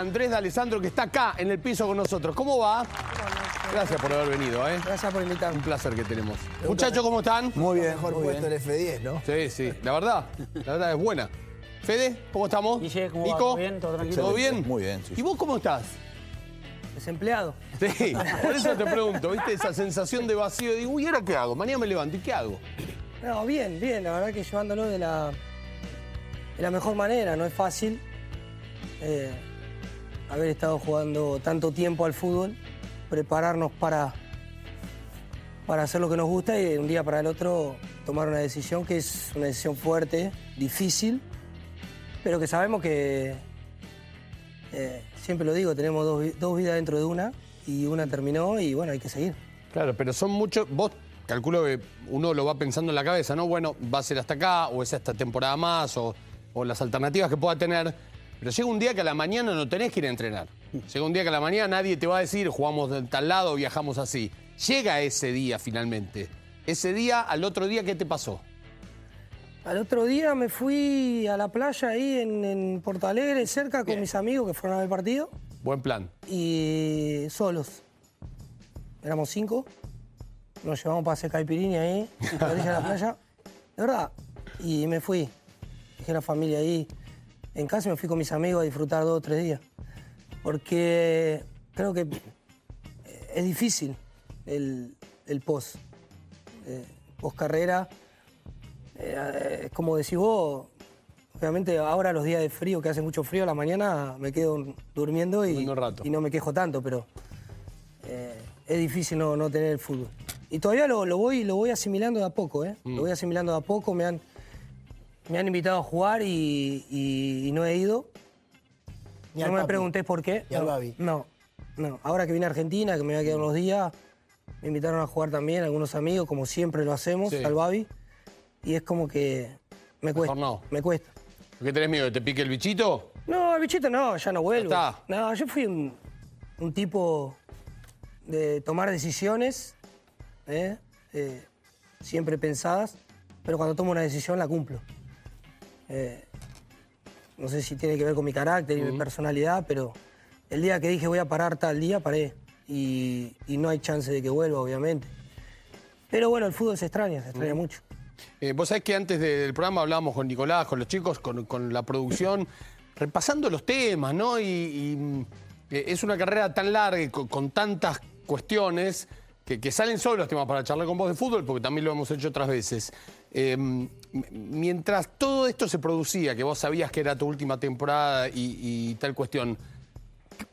Andrés D'Alessandro, que está acá en el piso con nosotros. ¿Cómo va? Gracias por haber venido, ¿eh? Gracias por invitarme. Un placer que tenemos. Muchachos, ¿cómo están? Muy bien, Mejor muy puesto bien. el F10, ¿no? Sí, sí. La verdad, la verdad es buena. Fede, ¿cómo estamos? Guille, ¿cómo? Nico, ¿Todo bien? ¿Todo tranquilo? ¿Todo bien? Muy bien, sí. ¿Y vos cómo estás? Desempleado. Sí, por eso te pregunto, ¿viste? Esa sensación de vacío. Digo, uy, ¿ahora qué hago? Mañana me levanto, ¿y qué hago? No, bien, bien. La verdad que llevándolo de la, de la mejor manera. No es fácil eh, haber estado jugando tanto tiempo al fútbol, prepararnos para, para hacer lo que nos gusta y de un día para el otro tomar una decisión que es una decisión fuerte, difícil, pero que sabemos que, eh, siempre lo digo, tenemos dos, dos vidas dentro de una y una terminó y bueno, hay que seguir. Claro, pero son muchos. Vos calculo que uno lo va pensando en la cabeza, ¿no? Bueno, va a ser hasta acá, o es esta temporada más, o, o las alternativas que pueda tener. Pero llega un día que a la mañana no tenés que ir a entrenar. Llega un día que a la mañana nadie te va a decir, jugamos de tal lado, viajamos así. Llega ese día finalmente. Ese día, al otro día, ¿qué te pasó? Al otro día me fui a la playa ahí en, en Porto Alegre, cerca, con mis amigos que fueron a ver el partido, Buen plan. y solos. Éramos cinco. Nos llevamos para hacer caipirinha ahí, a la orilla de la playa. De verdad. Y me fui. Dejé la familia ahí en casa y me fui con mis amigos a disfrutar dos o tres días. Porque creo que es difícil el, el post. Eh, post carrera. Eh, es como decís vos, obviamente ahora los días de frío, que hace mucho frío, a la mañana me quedo durmiendo y, rato. no me quejo tanto, pero eh, es difícil no, no tener el fútbol. Y todavía lo, lo voy, lo voy asimilando de a poco, ¿eh? Mm. Lo voy asimilando de a poco, me han, me han invitado a jugar y, y- y no he ido. Ni no al me Papi. pregunté por qué. Ni al no, Babi. No, no. Ahora que vine a Argentina, que me voy a quedar unos días, me invitaron a jugar también algunos amigos, como siempre lo hacemos, Sí. al Babi. Y es como que me cuesta. no. Me cuesta. ¿Por qué tenés miedo? ¿Que te pique el bichito? No, el bichito no, ya no vuelvo. Ya está. No, yo fui un, un tipo de tomar decisiones, ¿eh? Eh, siempre pensadas, pero cuando tomo una decisión la cumplo. Eh, no sé si tiene que ver con mi carácter y mi personalidad, pero el día que dije voy a parar tal día, paré. Y, y no hay chance de que vuelva, obviamente. Pero bueno, el fútbol se extraña, se extraña mucho. Eh, Vos sabés que antes de- del programa hablábamos con Nicolás, con los chicos, con, con la producción, repasando los temas, ¿no? Y, y, mm, eh, es una carrera tan larga y con, con tantas cuestiones que, que salen solos los temas para charlar con vos de fútbol, porque también lo hemos hecho otras veces. Eh, m- mientras todo esto se producía, que vos sabías que era tu última temporada y, y tal cuestión,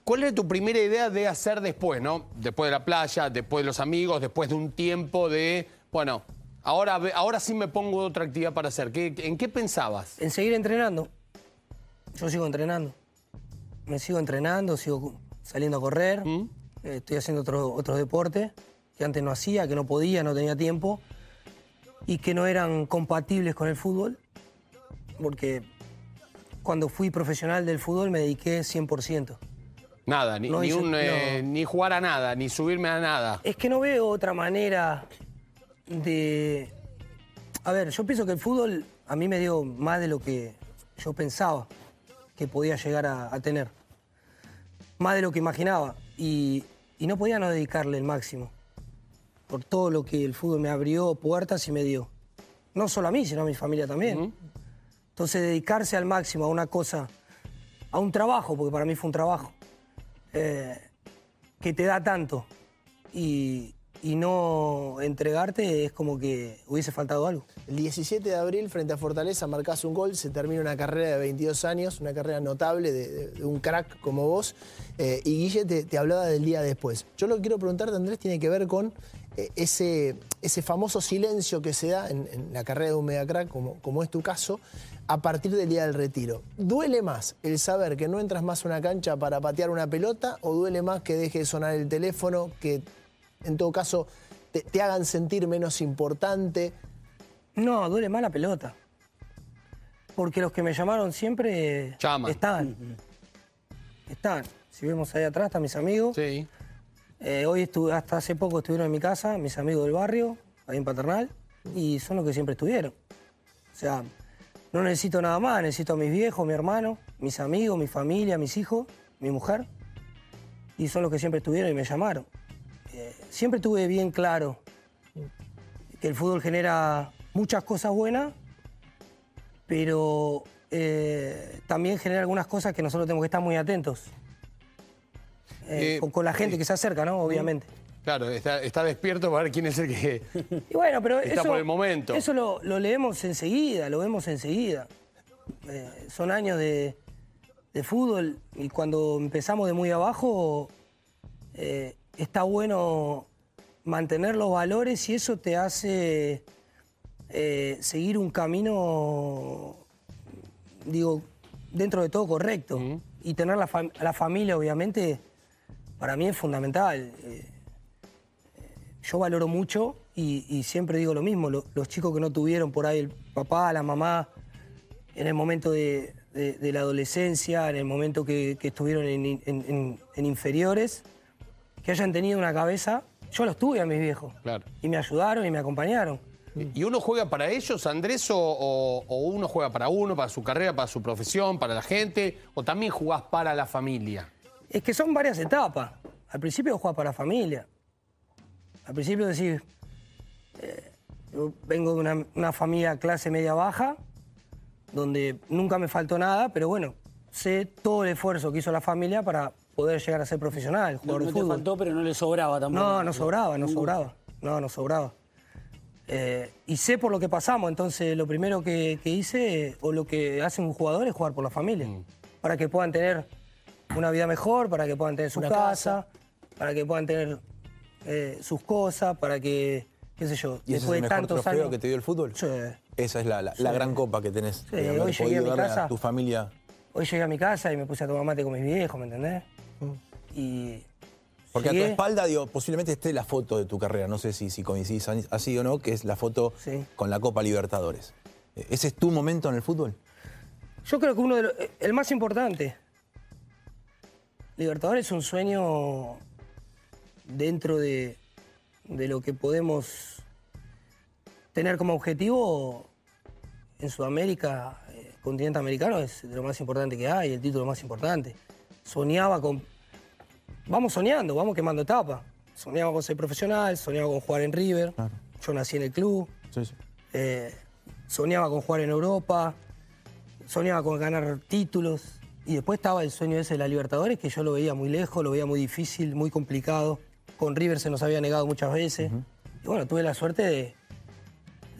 ¿Cuál era tu primera idea de hacer después, no? Después de la playa, después de los amigos, después de un tiempo de, bueno, ahora, ahora sí me pongo otra actividad para hacer. ¿Qué- ¿En qué pensabas? En seguir entrenando. Yo sigo entrenando. Me sigo entrenando, sigo saliendo a correr. ¿Mm? Eh, estoy haciendo otro, otros deportes que antes no hacía, que no podía, no tenía tiempo y que no eran compatibles con el fútbol. Porque cuando fui profesional del fútbol me dediqué 100%. Nada, ni, No ni, hice- un, eh, ni jugar a nada, ni subirme a nada. Es que no veo otra manera de... A ver, yo pienso que el fútbol a mí me dio más de lo que yo pensaba que podía llegar a, a tener. Más de lo que imaginaba. Y, y no podía no dedicarle el máximo. Por todo lo que el fútbol me abrió puertas y me dio. No solo a mí, sino a mi familia también. Entonces dedicarse al máximo a una cosa, a un trabajo, porque para mí fue un trabajo, eh, que te da tanto y, y no entregarte es como que hubiese faltado algo. El 17 de abril, frente a Fortaleza, marcás un gol, se termina una carrera de 22 años, una carrera notable de, de- de un crack como vos. Eh, y Guille te, te hablaba del día después. Yo lo que quiero preguntarte, Andrés, tiene que ver con ese, ese famoso silencio que se da en, en la carrera de un mega crack, como, como es tu caso, a partir del día del retiro. ¿Duele más el saber que no entras más a una cancha para patear una pelota o duele más que deje de sonar el teléfono, que en todo caso te, te hagan sentir menos importante? No, duele más la pelota. Porque los que me llamaron siempre Llaman. están. Están. Si vemos ahí atrás, están mis amigos. Sí. Eh, hoy hasta hace poco estuvieron en mi casa, mis amigos del barrio, ahí en Paternal, y son los que siempre estuvieron. O sea, no necesito nada más, necesito a mis viejos, mi hermano, mis amigos, mi familia, mis hijos, mi mujer, y son los que siempre estuvieron y me llamaron. Eh, siempre tuve bien claro que el fútbol genera muchas cosas buenas, pero eh, también genera algunas cosas que nosotros tenemos que estar muy atentos. Eh, Eh, con, con la gente que se acerca, ¿no? Obviamente. Claro, está, está despierto para ver quién es el que. Y bueno, pero Está eso, por el momento. Eso lo, lo leemos enseguida, lo vemos enseguida. Eh, son años de, de fútbol y cuando empezamos de muy abajo eh, está bueno mantener los valores y eso te hace eh, seguir un camino, digo, dentro de todo correcto. Y tener la, fam- la familia, obviamente, para mí es fundamental. Eh, yo valoro mucho y, y siempre digo lo mismo, lo- los chicos que no tuvieron por ahí el papá, la mamá, en el momento de, de- de la adolescencia, en el momento que, que estuvieron en, en- en- en inferiores, que hayan tenido una cabeza, yo los tuve a mis viejos. Claro. Y me ayudaron y me acompañaron. ¿Y uno juega para ellos, Andrés, o, o- o uno juega para uno, para su carrera, para su profesión, para la gente, o también jugás para la familia? Es que son varias etapas. Al principio jugás para la familia. Al principio decís, eh, yo vengo de una, una familia clase media baja, donde nunca me faltó nada, pero bueno, sé todo el esfuerzo que hizo la familia para poder llegar a ser profesional, No, jugador no de te fútbol. faltó, pero no le sobraba tampoco. No, no sobraba, no sobraba. No, no sobraba. Eh, y sé por lo que pasamos, entonces lo primero que, que hice, o lo que hace un jugador, es jugar por la familia. Para que puedan tener una vida mejor, para que puedan tener su Una casa, para que puedan tener eh, sus cosas, para que, qué sé yo, ¿Y ese es después el de mejor tantos trofeo años. que te dio el fútbol? Sí. Esa es la, la- la gran copa que tenés. Sí, de hoy llegué a mi casa. a tu familia. Hoy llegué a mi casa y me puse a tomar mate con mis viejos, ¿me entendés? Y. Porque a tu espalda, digo, posiblemente esté la foto de tu carrera. No sé si, si coincidís así o no, que es la foto Sí. con la Copa Libertadores. Eh, ¿Ese es tu momento en el fútbol? Yo creo que uno de los, el más importante. Libertadores es un sueño dentro de, de lo que podemos tener como objetivo en Sudamérica, eh, continente americano, es de lo más importante que hay, el título más importante. Soñaba con. Vamos soñando, vamos quemando etapas. Soñaba con ser profesional, soñaba con jugar en River. Yo nací en el club. Sí, sí. Eh, soñaba con jugar en Europa, soñaba con ganar títulos. Y después estaba el sueño ese de la Libertadores, que yo lo veía muy lejos, lo veía muy difícil, muy complicado. Con River se nos había negado muchas veces. Y bueno, tuve la suerte de,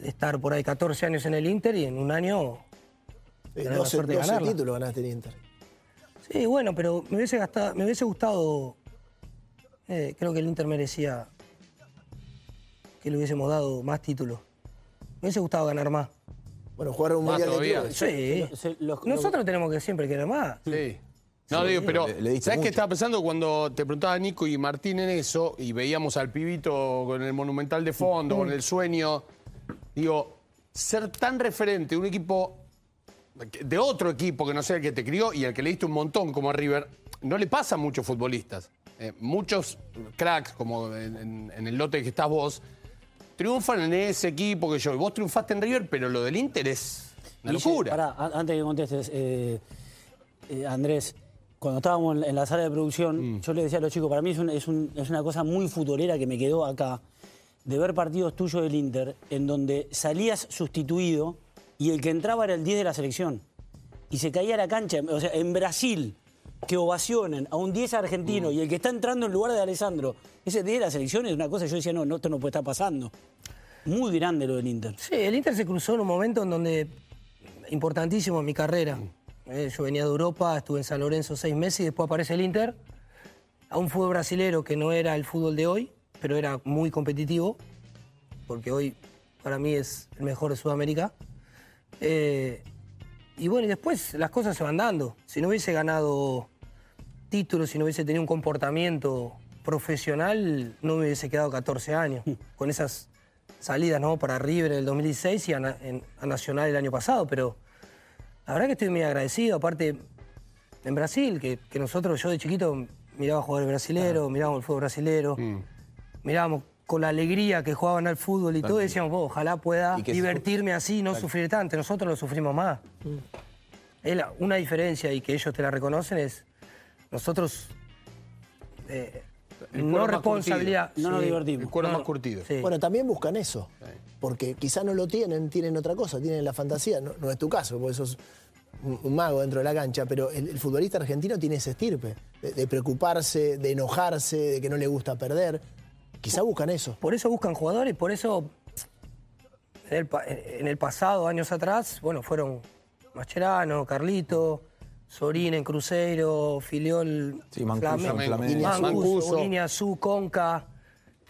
de estar por ahí 14 años en el Inter y en un año Eh, tener la 12, suerte de 12 ganarla. títulos ganaste en Inter. Sí, bueno, pero me hubiese, gastado- me hubiese gustado. eh, creo que el Inter merecía que le hubiésemos dado más títulos. Me hubiese gustado ganar más. Bueno, jugar un Más mundial de todavía. clubes. Sí. Se- los- Nosotros tenemos que siempre querer más. Sí. No, digo, pero le- le diste ¿sabes qué mucho. estaba pensando cuando te preguntaba Nico y Martín en eso y veíamos al pibito con el monumental de fondo, con el sueño? Digo, ser tan referente de un equipo, de otro equipo que no sea el que te crió y al que le diste un montón como a River, no le pasa a muchos futbolistas. Eh, muchos cracks, como en, en- en el lote que estás vos, triunfan en ese equipo que yo. Vos triunfaste en River, pero lo del Inter es una locura. pará, antes que contestes, eh, eh, Andrés, cuando estábamos en la- sala de producción, Mm. yo le decía a los chicos, para mí es, un- es un- es una cosa muy futbolera que me quedó acá, de ver partidos tuyos del Inter, en donde salías sustituido y el que entraba era el 10 de la selección. Y se caía la cancha, o sea, en Brasil, que ovacionen a un 10 Mm. argentino y el que está entrando en lugar de Alessandro, ese 10 de la selección es una cosa, yo decía, no, no, esto no puede estar pasando. Muy grande lo del Inter. Sí, el Inter se cruzó en un momento en donde, importantísimo en mi carrera. Eh, yo venía de Europa, estuve en San Lorenzo seis meses y después aparece el Inter a un fútbol brasilero que no era el fútbol de hoy, pero era muy competitivo, porque hoy para mí es el mejor de Sudamérica. Eh, y bueno, y después las cosas se van dando. Si no hubiese ganado títulos, si no hubiese tenido un comportamiento profesional, no me hubiese quedado 14 años. Con esas salidas ¿no? para River en el 2016 y a, Na- en- a Nacional el año pasado, pero la verdad que estoy muy agradecido. Aparte, en Brasil, que, que nosotros, yo de chiquito miraba jugar el brasilero, mirábamos el fútbol brasilero, mirábamos con la alegría que jugaban al fútbol y todo, decíamos, "Oh, ojalá pueda divertirme así y no sufrir tanto. Nosotros lo sufrimos más. Es la- una diferencia y que ellos te la reconocen es nosotros eh, no responsabilidad. No nos divertimos. El cuero No, más curtido. Sí. Bueno, también buscan eso. Porque quizá no lo tienen, tienen otra cosa, tienen la fantasía. No, no es tu caso, porque sos un, un mago dentro de la cancha, pero el, el futbolista argentino tiene ese estirpe de, de preocuparse, de enojarse, de que no le gusta perder. Quizá buscan eso. Por eso buscan jugadores, por eso en el, pa- en el pasado, años atrás, bueno, fueron Mascherano, Carlito, Sorín en Cruzeiro, Filiol, Sí, Mancuso en Flamengo, Flamengo. Mancuso, Mancuso. Guiña Azú, Conca,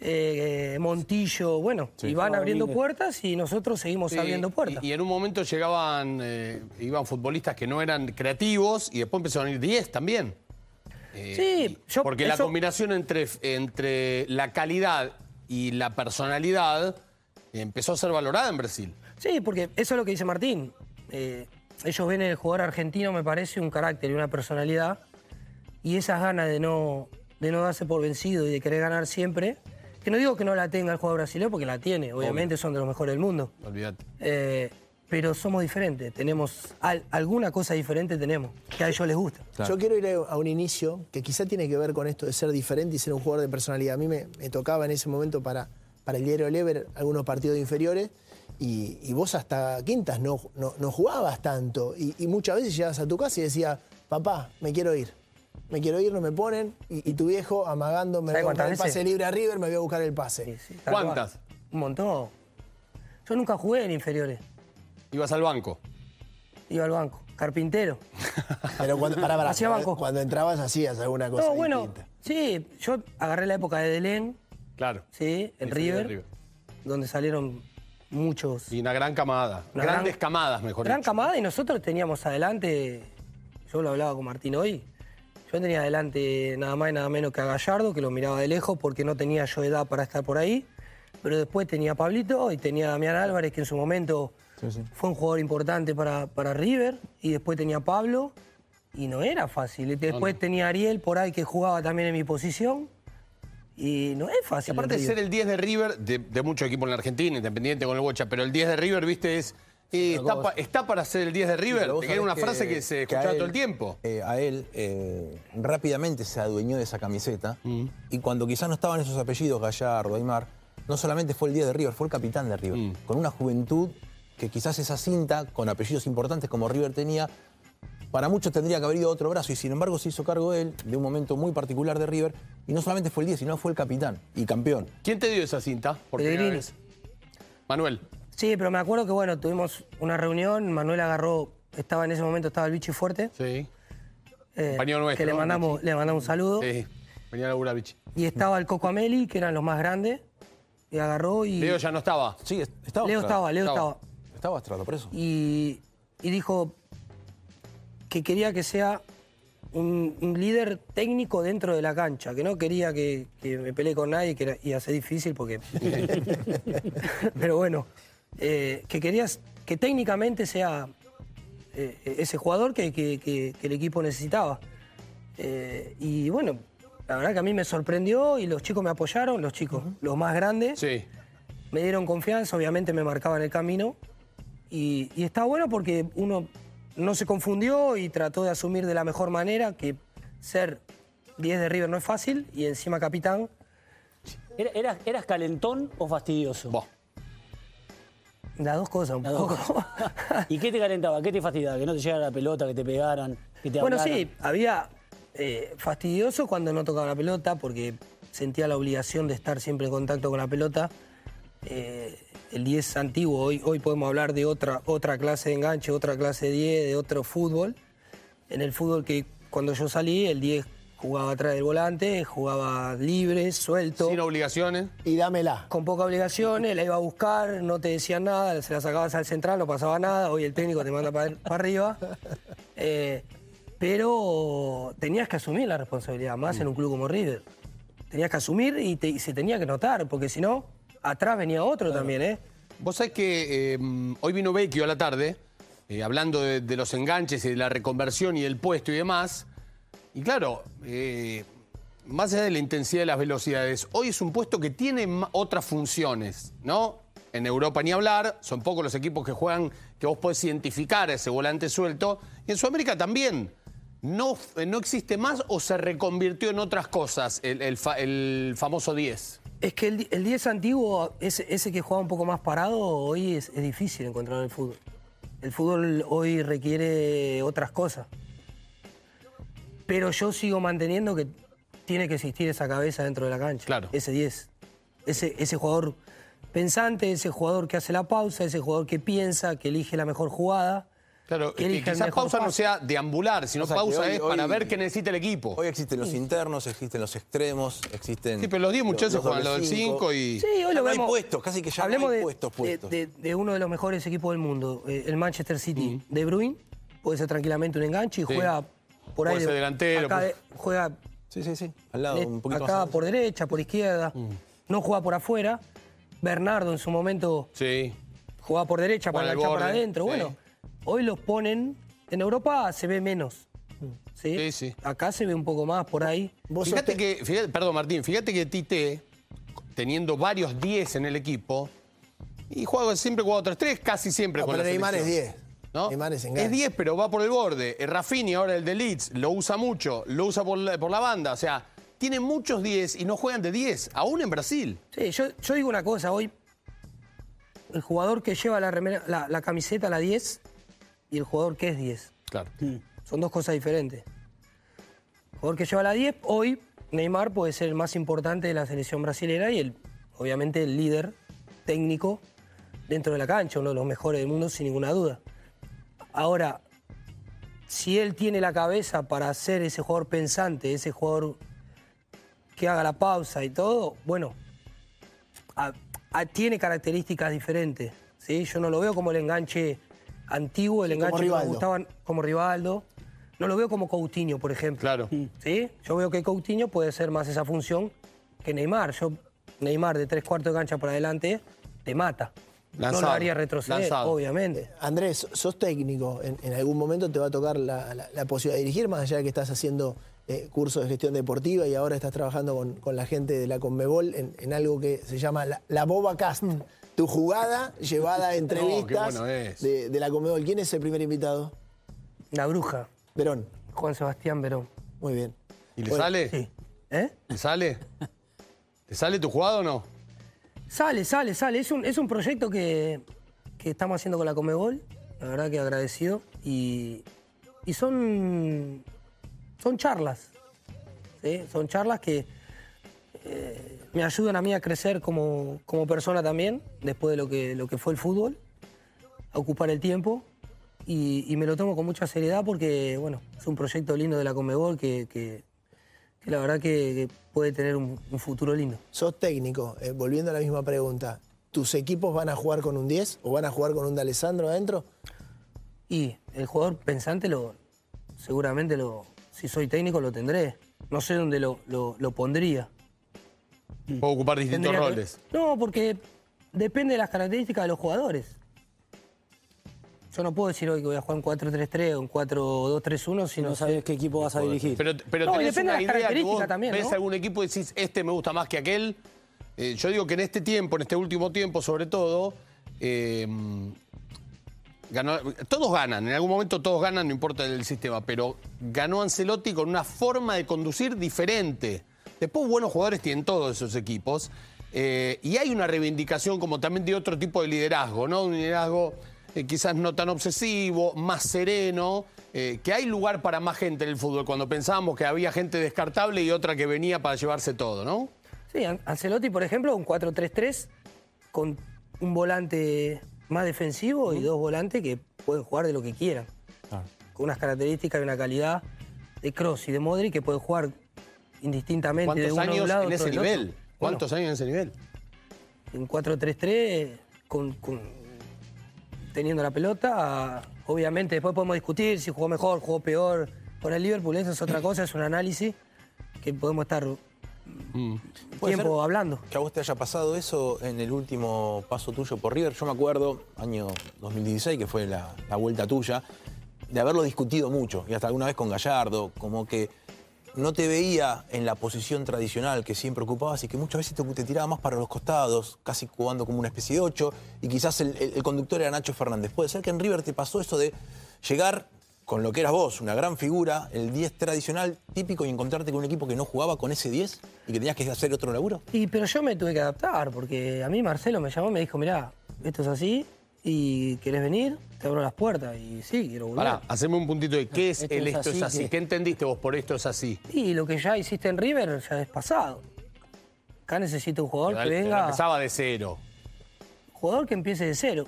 eh, Montillo, bueno, y van abriendo puertas y nosotros seguimos Sí, abriendo puertas. Y, y en un momento llegaban, eh, iban futbolistas que no eran creativos y después empezaron a ir 10 también. Eh, Sí, yo- Porque la combinación entre, entre la calidad y la personalidad empezó a ser valorada en Brasil. Sí, porque eso es lo que dice Martín. Eh, ellos ven en el jugador argentino, me parece, un carácter y una personalidad. Y esas ganas de no, de no darse por vencido y de querer ganar siempre. Que no digo que no la tenga el jugador brasileño, porque la tiene. Obviamente son de los mejores del mundo. Olvídate. Eh, pero somos diferentes. Tenemos al- alguna cosa diferente tenemos, que a ellos les gusta. Claro. Yo quiero ir a un inicio que quizá tiene que ver con esto de ser diferente y ser un jugador de personalidad. A mí me, me tocaba en ese momento para, para el diario Lever algunos partidos inferiores y, y vos hasta quintas no, no, no jugabas tanto y, y muchas veces llegabas a tu casa y decías, papá, me quiero ir. Me quiero ir, no me ponen. Y, y tu viejo amagando, me voy ¿Sabe a buscar el pase libre a River, me voy a buscar el pase. Sí, sí, tal ¿Cuántas? Un montón. Yo nunca jugué en inferiores. Ibas al banco. Iba al banco. Carpintero. Pero cuando, pará, Hacía cuando, banco. cuando entrabas hacías alguna cosa No, bueno, distinta. sí, yo agarré la época de Delén, Claro. sí, en Sí, River, de donde salieron muchos. Y una gran camada. Una Grandes gran- camadas, mejor Gran dicho. camada y nosotros teníamos adelante, yo lo hablaba con Martín hoy, yo tenía adelante nada más y nada menos que a Gallardo, que lo miraba de lejos porque no tenía yo edad para estar por ahí, pero después tenía a Pablito y tenía a Damián Álvarez, que en su momento Sí, sí. fue un jugador importante para, para River, y después tenía Pablo, y no era fácil. Después tenía Ariel por ahí que jugaba también en mi posición, y no es Y fácil. aparte de ser River. el 10 de River, de, de muchos equipos en la Argentina, Independiente con el Bocha, pero el 10 de River, viste, es. eh, está, pa- está para ser el 10 de River. Te queda una frase que se a escuchaba él, todo el tiempo. eh, a él eh, rápidamente se adueñó de esa camiseta Mm. y cuando quizás no estaban esos apellidos, Gallardo, Aymar, no solamente fue el 10 de River, fue el capitán de River. Mm. Con una juventud que quizás esa cinta, con apellidos importantes como River tenía, para muchos tendría que haber ido a otro brazo y sin embargo se hizo cargo él de un momento muy particular de River y no solamente fue el 10, sino fue el capitán y campeón. ¿Quién te dio esa cinta? Por primera Pellegrini. vez? Manuel. Sí, pero me acuerdo que bueno, tuvimos una reunión, Manuel agarró, estaba en ese momento, estaba el bichi fuerte. Sí. eh, Compañero nuestro, Que le ¿no? mandamos, le mandamos un saludo. Sí. Venía a laburar, bichi. Y estaba el Coco Ameli, que eran los más grandes. Y agarró y. Leo ya no estaba. Sí, est- estaba Leo estaba, Leo Estaba. estaba. Estaba Astrada, por eso. Y, y dijo que quería que sea un, un líder técnico dentro de la cancha, que no quería que, que me pelee con nadie, que era, iba a ser difícil porque... Pero bueno, eh, que querías que técnicamente sea eh, ese jugador que, que- que- que el equipo necesitaba. Eh, y bueno, la verdad que a mí me sorprendió y los chicos me apoyaron, los chicos, los más grandes Sí. me dieron confianza, obviamente me marcaban el camino. Y, y está bueno porque uno no se confundió y trató de asumir de la mejor manera que ser 10 de River no es fácil y encima capitán. ¿Era- ¿Eras, eras calentón o fastidioso? Vos. Las dos cosas un Las poco. ¿Y qué te calentaba? ¿Qué te fastidiaba? ¿Que no te llegara la pelota, que te pegaran, que te bueno, hablaran? sí, había eh, fastidioso cuando no tocaba la pelota porque sentía la obligación de estar siempre en contacto con la pelota. Eh, el 10 antiguo, hoy, hoy podemos hablar de otra, otra clase de enganche, otra clase de 10, de otro fútbol. En el fútbol que cuando yo salí, el 10 jugaba atrás del volante, jugaba libre, suelto, Sin obligaciones. Y dámela. con pocas obligaciones, la iba a buscar, no te decían nada, se la sacabas al central, no pasaba nada, hoy el técnico te manda para arriba. Eh, pero tenías que asumir la responsabilidad, más en un club como River. Tenías que asumir y, te- y se tenía que notar, porque si no, atrás venía otro también, ¿eh? Vos sabés que eh, hoy vino Vecchio a la tarde, eh, hablando de, de los enganches y de la reconversión y el puesto y demás. Y claro, eh, más allá de la intensidad de las velocidades, hoy es un puesto que tiene otras funciones, ¿no? En Europa ni hablar, son pocos los equipos que juegan, que vos podés identificar a ese volante suelto. Y en Sudamérica también. no, no existe más o se reconvirtió en otras cosas el, el fa- el famoso 10? Es que el, di- el 10 antiguo, ese, ese que juega un poco más parado, hoy es, es difícil encontrar en el fútbol. El fútbol hoy requiere otras cosas. Pero yo sigo manteniendo que tiene que existir esa cabeza dentro de la cancha. Claro. Ese 10. Ese, ese jugador pensante, ese jugador que hace la pausa, ese jugador que piensa, que elige la mejor jugada. Claro, que quizás pausa no sea deambular, sino O sea, que pausa hoy- es para hoy- ver qué necesita el equipo. Hoy existen los internos, existen los extremos, existen. Sí, pero los 10 muchachos los juegan lo del 5 y... Sí, hoy lo no hay puestos, casi que ya no Hablemos hay de, puestos, de- puestos. De, de uno de los mejores equipos del mundo, eh, el Manchester City. De Bruyne puede ser tranquilamente un enganche y Sí. juega por Puede ahí. de- ser delantero, acá pues. juega Sí, sí, sí. Al lado, de- un poquito acá más. Mm. por derecha, por izquierda. No juega por afuera. Bernardo en su momento Sí. jugaba por derecha Juega para enganchar para adentro. sí. Bueno, hoy los ponen. En Europa se ve menos. ¿sí? Sí, sí. Acá se ve un poco más por ahí. Vos sos Fíjate te- que, fíjate- perdón Martín, fíjate que Tite, teniendo varios 10 en el equipo, y juega siempre jugado 3-3, casi siempre No, con pero la Neymar es selección. 10. ¿no? Neymar es enganche. 10, pero va por el borde. El Rafinha, ahora el de Leeds, lo usa mucho, lo usa por la, por la banda. O sea, tiene muchos 10 y no juegan de 10, aún en Brasil. Sí, yo, yo digo una cosa, hoy el jugador que lleva la, remera- la, la camiseta, la 10, y el jugador que es 10. Claro. Son dos cosas diferentes. El jugador que lleva la 10, hoy Neymar puede ser el más importante de la selección brasilera y el, obviamente el líder técnico dentro de la cancha, uno de los mejores del mundo sin ninguna duda. Ahora, si él tiene la cabeza para ser ese jugador pensante, ese jugador que haga la pausa y todo, bueno, a- a- tiene características diferentes. ¿sí? Yo no lo veo como el enganche antiguo, el Sí, como enganche que me como Rivaldo. No lo veo como Coutinho, por ejemplo. Claro. ¿Sí? Yo veo que Coutinho puede ser más esa función que Neymar. Yo, Neymar de tres cuartos de cancha para adelante, te mata. no lo haría retroceder, lanzado. obviamente. Andrés, sos técnico. En, en algún momento te va a tocar la, la- la posibilidad de dirigir, más allá de que estás haciendo eh, cursos de gestión deportiva y ahora estás trabajando con, con la gente de la Conmebol en, en algo que se llama la, la Boba Cast. Tu jugada llevada a entrevistas bueno de, de la Conmebol. ¿Quién es el primer invitado? La bruja, Verón. Juan Sebastián Verón. Muy bien. ¿Y le Bueno, sale? Sí. ¿Eh? ¿Le sale? ¿Le sale tu jugada o no? Sale, sale, sale. Es un, es un proyecto que, que estamos haciendo con la Comebol. La verdad que agradecido. Y, y son, son charlas. ¿sí? Son charlas que eh, me ayudan a mí a crecer como, como persona también, después de lo que, lo que fue el fútbol, a ocupar el tiempo. Y, y me lo tomo con mucha seriedad porque, bueno, es un proyecto lindo de la Comebol que, que- que la verdad que, que puede tener un- un futuro lindo. Sos técnico. eh, volviendo a la misma pregunta. ¿Tus equipos van a jugar con un 10 o van a jugar con un de Alessandro adentro? Y el jugador pensante lo seguramente lo, si soy técnico lo tendré. No sé dónde lo, lo- lo pondría. Puedo ocupar distintos Tendría que- roles. No, porque depende de las características de los jugadores. Yo no puedo decir hoy que voy a jugar un 4-3-3 o un 4-2-3-1 si No sabes qué equipo vas a dirigir. Pero, pero No, y tenés depende una de las idea que vos características también, ves ¿no? algún equipo y decís, este me gusta más que aquel. Eh, yo digo que en este tiempo, en este último tiempo sobre todo, eh, ganó- todos ganan, en algún momento todos ganan, no importa el sistema, pero ganó Ancelotti con una forma de conducir diferente. Después buenos jugadores tienen todos esos equipos. eh, y hay una reivindicación como también de otro tipo de liderazgo, ¿no? Un liderazgo eh, quizás no tan obsesivo, más sereno, eh, que hay lugar para más gente en el fútbol, cuando pensábamos que había gente descartable y otra que venía para llevarse todo, ¿no? Sí, An- Ancelotti, por ejemplo, un 4-3-3 con un volante más defensivo y dos volantes que pueden jugar de lo que quieran. Con unas características y una calidad de Cross y de Modric que pueden jugar indistintamente de ¿Cuántos uno de un años lado en ese nivel? ¿Cuántos años en ese nivel? en 4-3-3 con, con- teniendo la pelota. Obviamente después podemos discutir si jugó mejor, jugó peor con el Liverpool, eso es otra cosa, es un análisis que podemos estar ¿Puede tiempo ser hablando. Que a vos te haya pasado eso en el último paso tuyo por River. Yo me acuerdo, año 2016, que fue la, la vuelta tuya, de haberlo discutido mucho, y hasta alguna vez con Gallardo, como que no te veía en la posición tradicional que siempre ocupabas y que muchas veces te, tiraba más para los costados, casi jugando como una especie de ocho, y quizás el, conductor era Nacho Fernández. ¿Puede ser que en River te pasó eso de llegar con lo que eras vos, una gran figura, el 10 tradicional típico y encontrarte con un equipo que no jugaba con ese 10 y que tenías que hacer otro laburo? Y pero yo me tuve que adaptar, porque a mí Marcelo me llamó y me dijo, mirá, esto es así, y querés venir, te abro las puertas. Y sí, quiero volver. Pará, haceme un puntito de qué es Esto el es esto es así, así. que- ¿Qué entendiste vos por esto es así? Y lo que ya hiciste en River ya es pasado. Acá necesito un jugador que venga, Empezaba de cero. jugador que empiece de cero.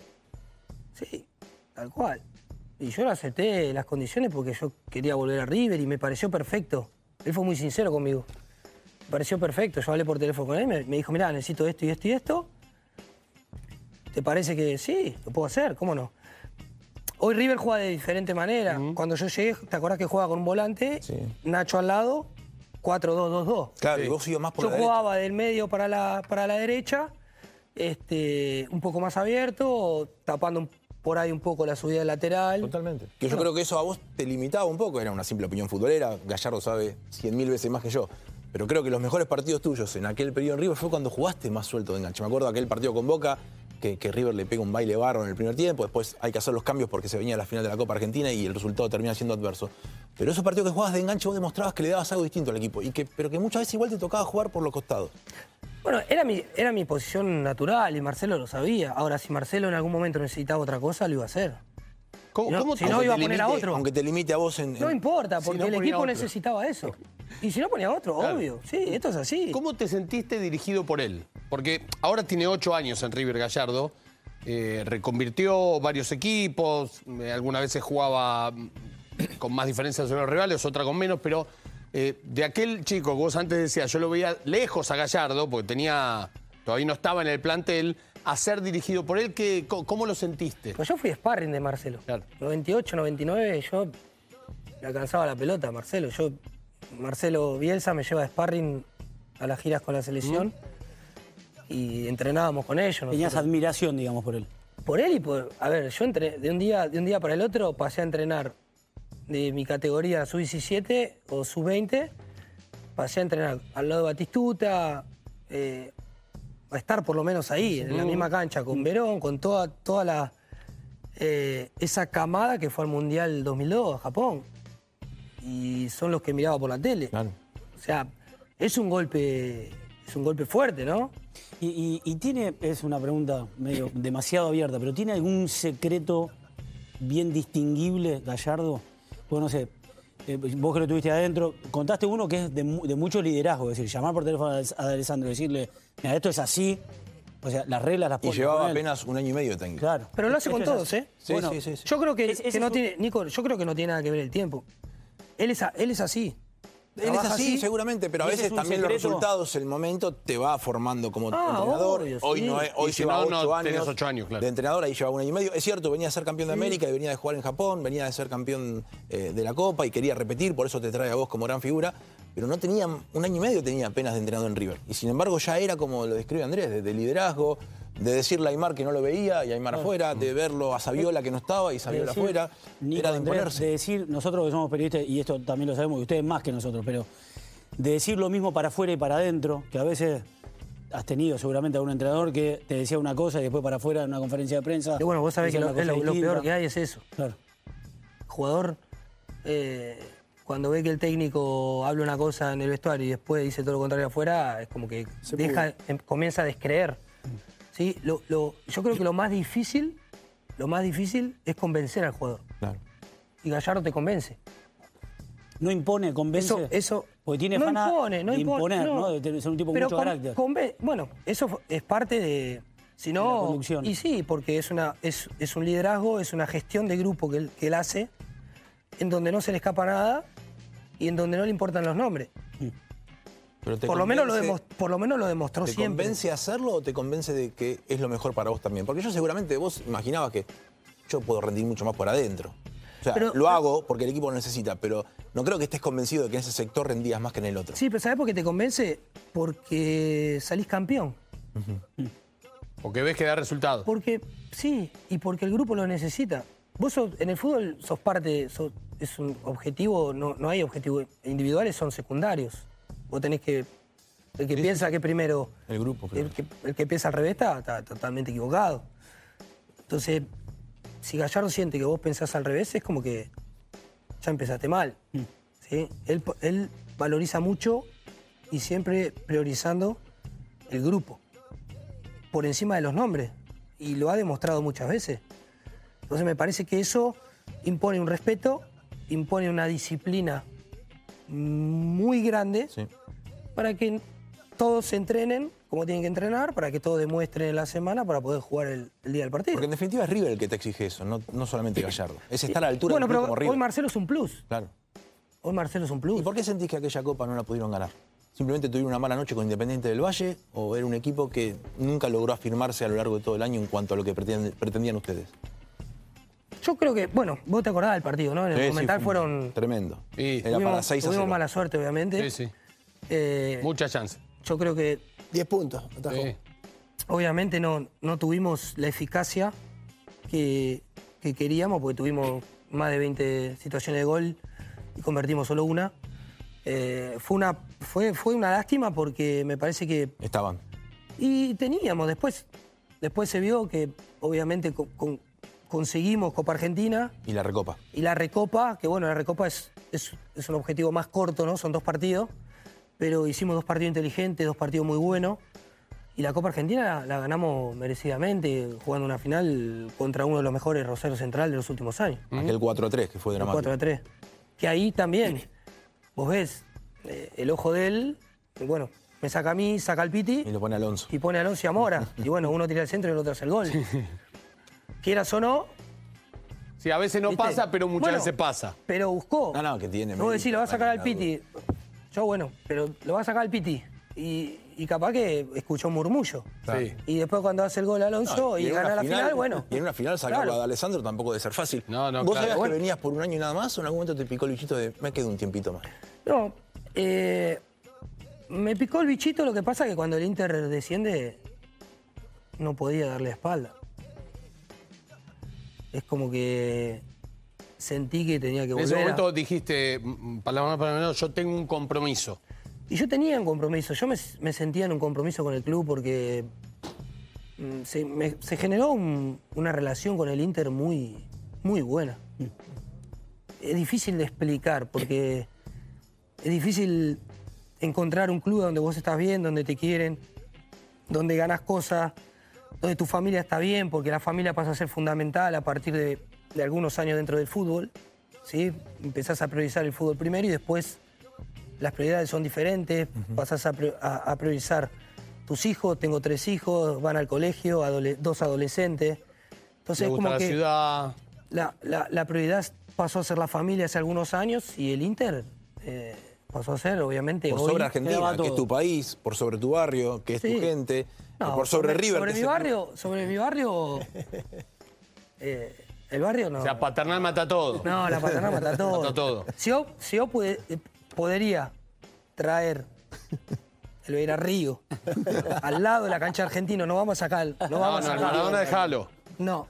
Sí, tal cual. Y yo lo acepté las condiciones porque yo quería volver a River y me pareció perfecto. Él fue muy sincero conmigo. Me pareció perfecto. Yo hablé por teléfono con él, me, me dijo, mirá, necesito esto y esto y esto. ¿Te parece que sí? Lo puedo hacer, ¿cómo no? Hoy River juega de diferente manera. Cuando yo llegué, ¿te acordás que jugaba con un volante? Sí. Nacho al lado, 4-2-2-2. Claro, y vos ibas más por Yo la derecha. jugaba del medio para la, para la derecha, este, un poco más abierto, tapando un- por ahí un poco la subida lateral. Totalmente. Que yo creo que eso a vos te limitaba un poco, era una simple opinión futbolera, Gallardo sabe cien mil veces más que yo. Pero creo que los mejores partidos tuyos en aquel periodo en River fue cuando jugaste más suelto de enganche. Me acuerdo aquel partido con Boca, que, que River le pega un baile barro en el primer tiempo, después hay que hacer los cambios porque se venía la final de la Copa Argentina y el resultado termina siendo adverso. Pero esos partidos que jugabas de enganche vos demostrabas que le dabas algo distinto al equipo, y que, pero que muchas veces igual te tocaba jugar por los costados. Bueno, era mi, era mi posición natural y Marcelo lo sabía. Ahora, si Marcelo en algún momento necesitaba otra cosa, lo iba a hacer. ¿Cómo, No, cómo si te- no, Aunque iba a te poner a limite- otro. Aunque te limite a vos en... No importa, Si porque no el equipo otro. necesitaba eso. Y si no ponía otro, Claro. obvio. Sí, esto es así. ¿Cómo te sentiste dirigido por él? Porque ahora tiene ocho años en River Gallardo, eh, reconvirtió varios equipos, eh, algunas veces jugaba mm, con más diferencias sobre los rivales, otra con menos, pero eh, de aquel chico que vos antes decías, yo lo veía lejos a Gallardo, porque tenía, todavía no estaba en el plantel, a ser dirigido por él, ¿qué, co- ¿cómo lo sentiste? Pues yo fui sparring de Marcelo. Claro. 98, 99, yo le alcanzaba la pelota a Marcelo. Yo, Marcelo Bielsa me lleva de sparring a las giras con la selección y entrenábamos con ellos. Tenías nosotros. admiración, digamos, por él. Por él y por. A ver, yo entre, de, un día, de un día para el otro pasé a entrenar de mi categoría sub-17 o sub-20, pasé a entrenar al lado de Batistuta, eh, a estar por lo menos ahí, en la misma cancha, con Verón, con toda, toda la. eh, esa camada que fue al Mundial 2002 a Japón. Y son los que miraba por la tele. Claro. O sea, es un golpe. Es un golpe fuerte, ¿no? Y, y- y tiene, es una pregunta medio demasiado abierta, pero ¿tiene algún secreto bien distinguible, Gallardo? Pues no sé, eh, vos que lo tuviste adentro, contaste uno que es de, mu- de mucho liderazgo, es decir, llamar por teléfono a Alessandro y decirle, mira, esto es así, o sea, las reglas las Y pone- llevaba pone él. apenas un año y medio de técnico. Claro. Pero lo hace con todos. ¿eh? Sí, Bueno, sí, sí, sí. Yo creo que, Es- ese que no tiene, Nico, yo creo que no tiene nada que ver el tiempo. Él es, a- él es así. Él es así, seguramente, pero a veces también los resultados, el momento te va formando como Ah, entrenador. obvio, hoy no es, hoy si lleva no, no ocho tenés años, ocho años, claro. de entrenador, ahí lleva un año y medio. Es cierto, venía a ser campeón de América y venía de jugar en Japón, venía de ser campeón eh, de la Copa y quería repetir, por eso te trae a vos como gran figura. Pero no tenía, un año y medio tenía apenas de entrenador en River. Y sin embargo ya era como lo describe Andrés, de, de liderazgo, de decirle a Aymar que no lo veía y Aymar afuera, de verlo a Saviola que no estaba y Saviola afuera. Era de imponerse. de decir, nosotros que somos periodistas, y esto también lo sabemos, y ustedes más que nosotros, pero de decir lo mismo para afuera y para adentro, que a veces has tenido seguramente a un entrenador que te decía una cosa y después para afuera en una conferencia de prensa. Y bueno, vos sabés que lo, peor que hay es eso. Claro. El jugador, eh, cuando ve que el técnico habla una cosa en el vestuario y después dice todo lo contrario afuera, es como que deja, em- comienza a descreer. ¿Sí? Lo- lo- yo creo que lo más difícil, lo más difícil es convencer al jugador. Claro. Y Gallardo te convence. No impone, convence. Eso, eso. Porque tiene no fama impone, no de impone, imponer, no. ¿no? De ser un tipo con Pero mucho con- carácter. conven- bueno, eso es parte de. Si De la no. conducción. y sí, porque es, una, es, es un liderazgo, es una gestión de grupo que él, que él hace, en donde no se le escapa nada y en donde no le importan los nombres. Pero te Por lo, menos lo convence- por lo menos lo demostró ¿Te siempre. convence a hacerlo o te convence de que es lo mejor para vos también? Porque yo seguramente vos imaginabas que yo puedo rendir mucho más por adentro. O sea, Pero- lo hago porque el equipo lo necesita, pero no creo que estés convencido de que en ese sector rendías más que en el otro. Sí, pero ¿sabés por qué te convence? Porque salís campeón. Porque ves que da resultado. Porque, sí, y porque el grupo lo necesita. Vos sos- en el fútbol sos parte, sos- es un objetivo, no, no hay objetivos individuales, son secundarios. Vos tenés que, el que piensa que primero, El grupo, claro. el que, el que piensa al revés está, está totalmente equivocado. Entonces, si Gallardo siente que vos pensás al revés, es como que ya empezaste mal. ¿sí? Él, él valoriza mucho y siempre priorizando el grupo, por encima de los nombres, y lo ha demostrado muchas veces. Entonces me parece que eso impone un respeto, impone una disciplina muy grande Sí. Para que todos se entrenen como tienen que entrenar, para que todos demuestren en la semana para poder jugar el, el día del partido. Porque en definitiva es River el que te exige eso, no, no solamente Gallardo. Es estar a la altura bueno, de pero como River. hoy Marcelo es un plus. Claro. Hoy Marcelo es un plus. ¿Y por qué sentís que aquella copa no la pudieron ganar? ¿Simplemente tuvieron una mala noche con Independiente del Valle o era un equipo que nunca logró afirmarse a lo largo de todo el año en cuanto a lo que pretendían, pretendían ustedes? Yo creo que, bueno, vos te acordás del partido, ¿no? En el Sí, fue fueron. Tremendo. Sí. Era para 6 a tuvimos 0. mala suerte, obviamente. Sí, sí. Eh, Mucha chance. yo creo que 10 puntos, atajó. Sí. obviamente no, no tuvimos la eficacia que, que queríamos, porque tuvimos más de 20 situaciones de gol y convertimos solo una. Eh, fue, una, fue, fue una lástima porque me parece que Estaban. Y teníamos, después, después se vio que obviamente con- con- conseguimos Copa Argentina Y la recopa. y la Recopa, que bueno, la Recopa es, es, es un objetivo más corto, ¿no? Son dos partidos, pero hicimos dos partidos inteligentes, dos partidos muy buenos. Y la Copa Argentina la, la ganamos merecidamente, jugando una final contra uno de los mejores Rosario Central de los últimos años. Aquel 4-3 que fue El dramático. 4 a 3. Que ahí también, vos ves eh, el ojo de él, bueno, me saca a mí, saca al Piti Y lo pone Alonso. y pone a Alonso y a Mora. Y bueno, uno tira el centro y el otro hace el gol. Quieras o no, Sí, a veces no ¿viste? pasa, pero muchas Bueno, veces pasa. pero buscó. No, no, que tiene Vos decís, lo va a sacar al Piti. Yo, bueno, pero lo va a sacar al Piti. Y, y capaz que escuchó un murmullo. Sí. Y después cuando hace el gol Alonso y, una gana la final, bueno. Y en una final sacarlo Claro. a Alessandro tampoco debe ser fácil. No, no, ¿Vos claro. sabías Bueno. que venías por un año y nada más o en algún momento te picó el bichito de me quedo un tiempito más? No, eh, me picó el bichito, lo que pasa que cuando el Inter desciende no podía darle espalda. Es como que sentí que tenía que En volver. ese a- momento dijiste, mm, palabra más, palabra menos, yo tengo un compromiso. Y yo tenía un compromiso, yo me, me sentía en un compromiso con el club porque mm, se, me- se generó un- una relación con el Inter muy, muy buena. Es difícil de explicar porque es difícil encontrar un club donde vos estás bien, donde te quieren, donde ganas cosas, donde tu familia está bien, porque la familia pasa a ser fundamental a partir de, de algunos años dentro del fútbol. ¿sí? Empezás a priorizar el fútbol primero y después las prioridades son diferentes, pasás a, pri- a- a priorizar tus hijos, tengo tres hijos, van al colegio, adole- dos adolescentes. Entonces es como la que ciudad. la, la- la prioridad pasó a ser la familia hace algunos años y el Inter eh, pasó a ser, obviamente, Por hoy- sobre Argentina, que es tu país, por sobre tu barrio, que es Sí. tu gente, No, por sobre, River. Sobre que mi barrio, sobre mi barrio. eh, el barrio no. O sea, paternal mata todo. No, la paternal mata todo. Mata todo. Si yo, si yo pude- eh, podría traer el Beira Río al lado de la cancha argentina, no vamos a sacar. No No, vamos no, a el sacar. Maradona déjalo. No,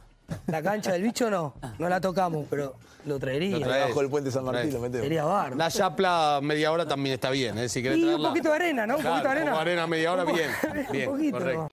la cancha del bicho no, no la tocamos, pero lo traería. Lo traes. Abajo del puente San Martín lo metemos. Sería barro. La chapla media hora también está bien, ¿eh? Si querés Y un poquito de arena, ¿no? Un Claro, poquito de arena. arena media hora, bien. Un poquito, correcto.